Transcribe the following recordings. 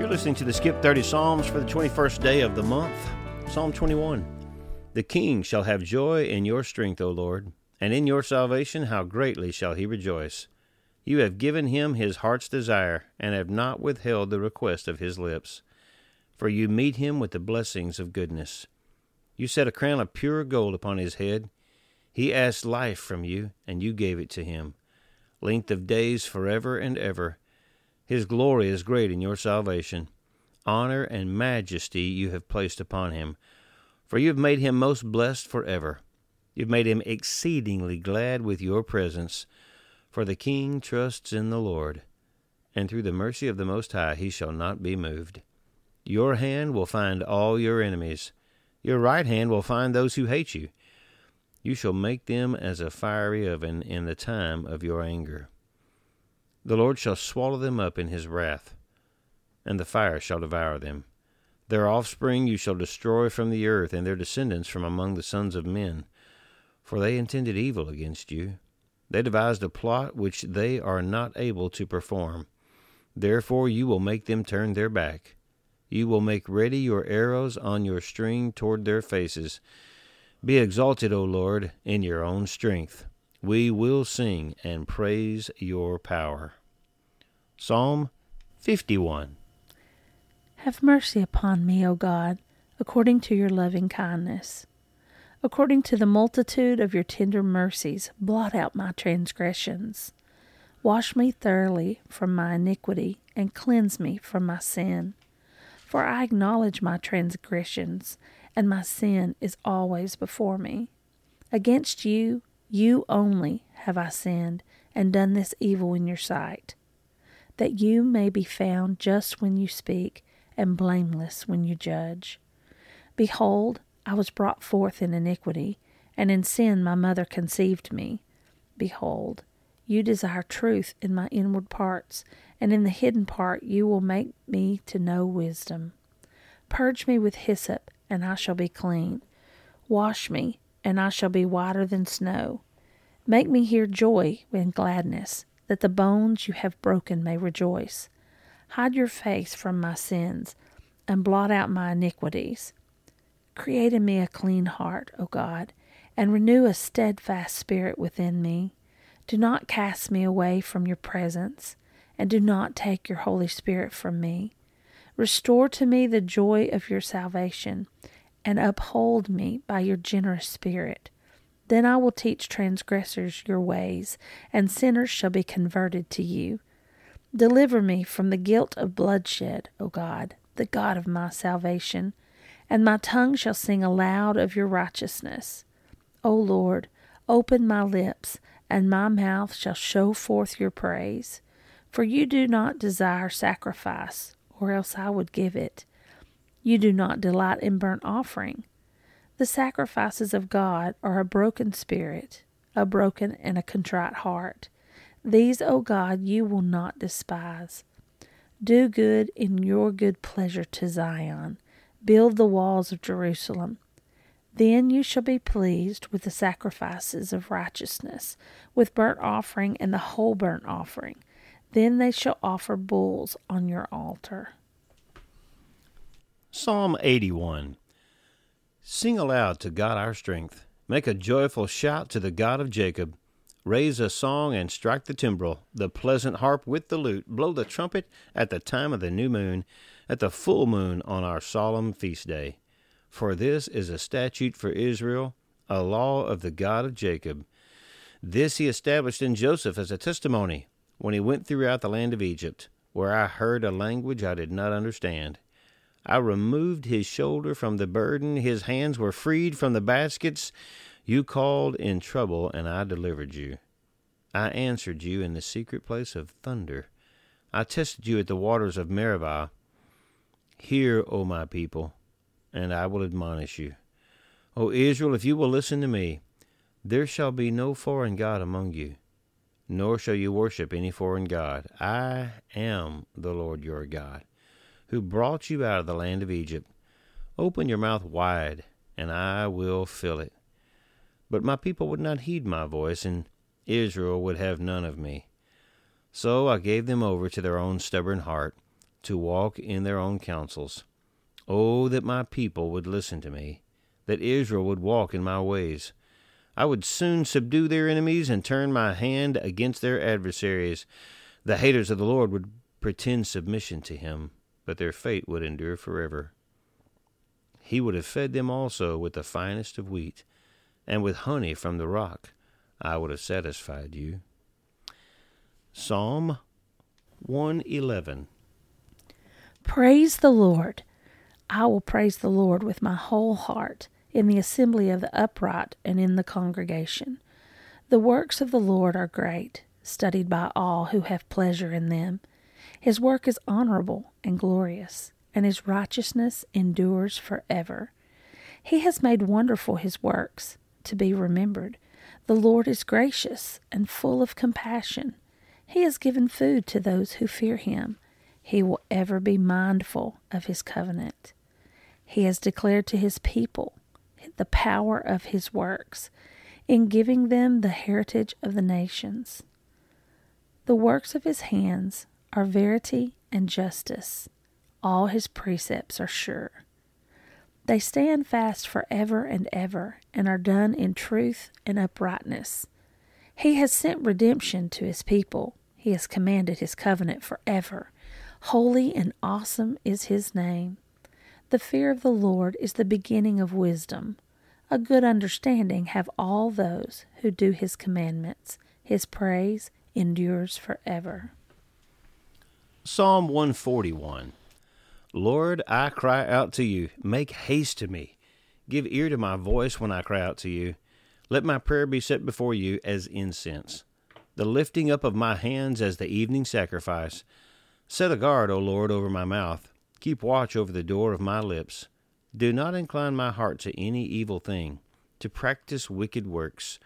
You're listening to the Skip 30 Psalms for the 21st day of the month. Psalm 21. The king shall have joy in your strength, O Lord, and in your salvation how greatly shall he rejoice. You have given him his heart's desire, and have not withheld the request of his lips. For you meet him with the blessings of goodness. You set a crown of pure gold upon his head. He asked life from you, and you gave it to him. Length of days forever and ever his glory is great in your salvation. Honor and majesty you have placed upon him, for you have made him most blessed forever. You have made him exceedingly glad with your presence, for the king trusts in the Lord, and through the mercy of the Most High he shall not be moved. Your hand will find all your enemies, your right hand will find those who hate you. You shall make them as a fiery oven in the time of your anger. The Lord shall swallow them up in his wrath, and the fire shall devour them. Their offspring you shall destroy from the earth, and their descendants from among the sons of men. For they intended evil against you. They devised a plot which they are not able to perform. Therefore you will make them turn their back. You will make ready your arrows on your string toward their faces. Be exalted, O Lord, in your own strength. We will sing and praise your power. Psalm 51 Have mercy upon me, O God, according to your loving kindness. According to the multitude of your tender mercies, blot out my transgressions. Wash me thoroughly from my iniquity, and cleanse me from my sin. For I acknowledge my transgressions, and my sin is always before me. Against you, you only have I sinned and done this evil in your sight, that you may be found just when you speak and blameless when you judge. Behold, I was brought forth in iniquity, and in sin my mother conceived me. Behold, you desire truth in my inward parts, and in the hidden part you will make me to know wisdom. Purge me with hyssop, and I shall be clean. Wash me, and I shall be whiter than snow. Make me hear joy and gladness, that the bones you have broken may rejoice. Hide your face from my sins, and blot out my iniquities. Create in me a clean heart, O God, and renew a steadfast spirit within me. Do not cast me away from your presence, and do not take your Holy Spirit from me. Restore to me the joy of your salvation and uphold me by your generous spirit. Then I will teach transgressors your ways, and sinners shall be converted to you. Deliver me from the guilt of bloodshed, O God, the God of my salvation, and my tongue shall sing aloud of your righteousness. O Lord, open my lips, and my mouth shall show forth your praise. For you do not desire sacrifice, or else I would give it. You do not delight in burnt offering. The sacrifices of God are a broken spirit, a broken and a contrite heart. These, O God, you will not despise. Do good in your good pleasure to Zion. Build the walls of Jerusalem. Then you shall be pleased with the sacrifices of righteousness, with burnt offering and the whole burnt offering. Then they shall offer bulls on your altar. Psalm 81 Sing aloud to God our strength. Make a joyful shout to the God of Jacob. Raise a song and strike the timbrel, the pleasant harp with the lute. Blow the trumpet at the time of the new moon, at the full moon on our solemn feast day. For this is a statute for Israel, a law of the God of Jacob. This he established in Joseph as a testimony when he went throughout the land of Egypt, where I heard a language I did not understand. I removed his shoulder from the burden, his hands were freed from the baskets. You called in trouble, and I delivered you. I answered you in the secret place of thunder. I tested you at the waters of Meribah. Hear, O my people, and I will admonish you. O Israel, if you will listen to me, there shall be no foreign God among you, nor shall you worship any foreign God. I am the Lord your God who brought you out of the land of Egypt. Open your mouth wide, and I will fill it. But my people would not heed my voice, and Israel would have none of me. So I gave them over to their own stubborn heart. to walk in their own counsels. Oh, that my people would listen to me, that Israel would walk in my ways. I would soon subdue their enemies and turn my hand against their adversaries. The haters of the Lord would pretend submission to him, but their fate would endure forever. He would have fed them also with the finest of wheat, and with honey from the rock I would have satisfied you. Psalm 111 Praise the Lord. I will praise the Lord with my whole heart in the assembly of the upright and in the congregation. The works of the Lord are great, studied by all who have pleasure in them. His work is honorable and glorious, and his righteousness endures forever. He has made wonderful his works to be remembered. The Lord is gracious and full of compassion. He has given food to those who fear him. He will ever be mindful of his covenant. He has declared to his people the power of his works in giving them the heritage of the nations. The works of his hands are verity and justice. All his precepts are sure. They stand fast forever and ever and are done in truth and uprightness. He has sent redemption to his people. He has commanded his covenant forever. Holy and awesome is his name. The fear of the Lord is the beginning of wisdom. A good understanding have all those who do his commandments. His praise endures forever. Psalm 141 Lord, I cry out to you. Make haste to me. Give ear to my voice when I cry out to you. Let my prayer be set before you as incense, the lifting up of my hands as the evening sacrifice. Set a guard, O Lord, over my mouth. Keep watch over the door of my lips. Do not incline my heart to any evil thing, to practice wicked works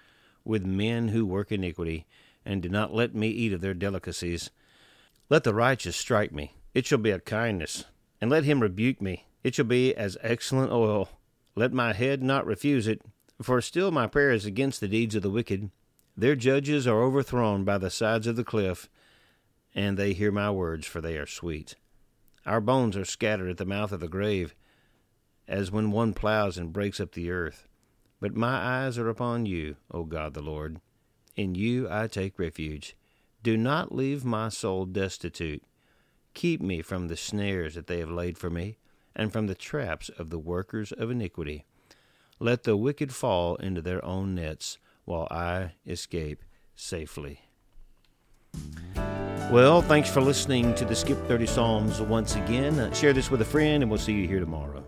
with men who work iniquity, and do not let me eat of their delicacies. Let the righteous strike me, it shall be a kindness, and let him rebuke me, it shall be as excellent oil. Let my head not refuse it, for still my prayer is against the deeds of the wicked. Their judges are overthrown by the sides of the cliff, and they hear my words, for they are sweet. Our bones are scattered at the mouth of the grave as when one plows and breaks up the earth. But my eyes are upon you, O God the Lord. In you I take refuge. Do not leave my soul destitute. Keep me from the snares that they have laid for me, and from the traps of the workers of iniquity. Let the wicked fall into their own nets, while I escape safely. Well, thanks for listening to the Skip 30 Psalms once again. Share this with a friend, and we'll see you here tomorrow.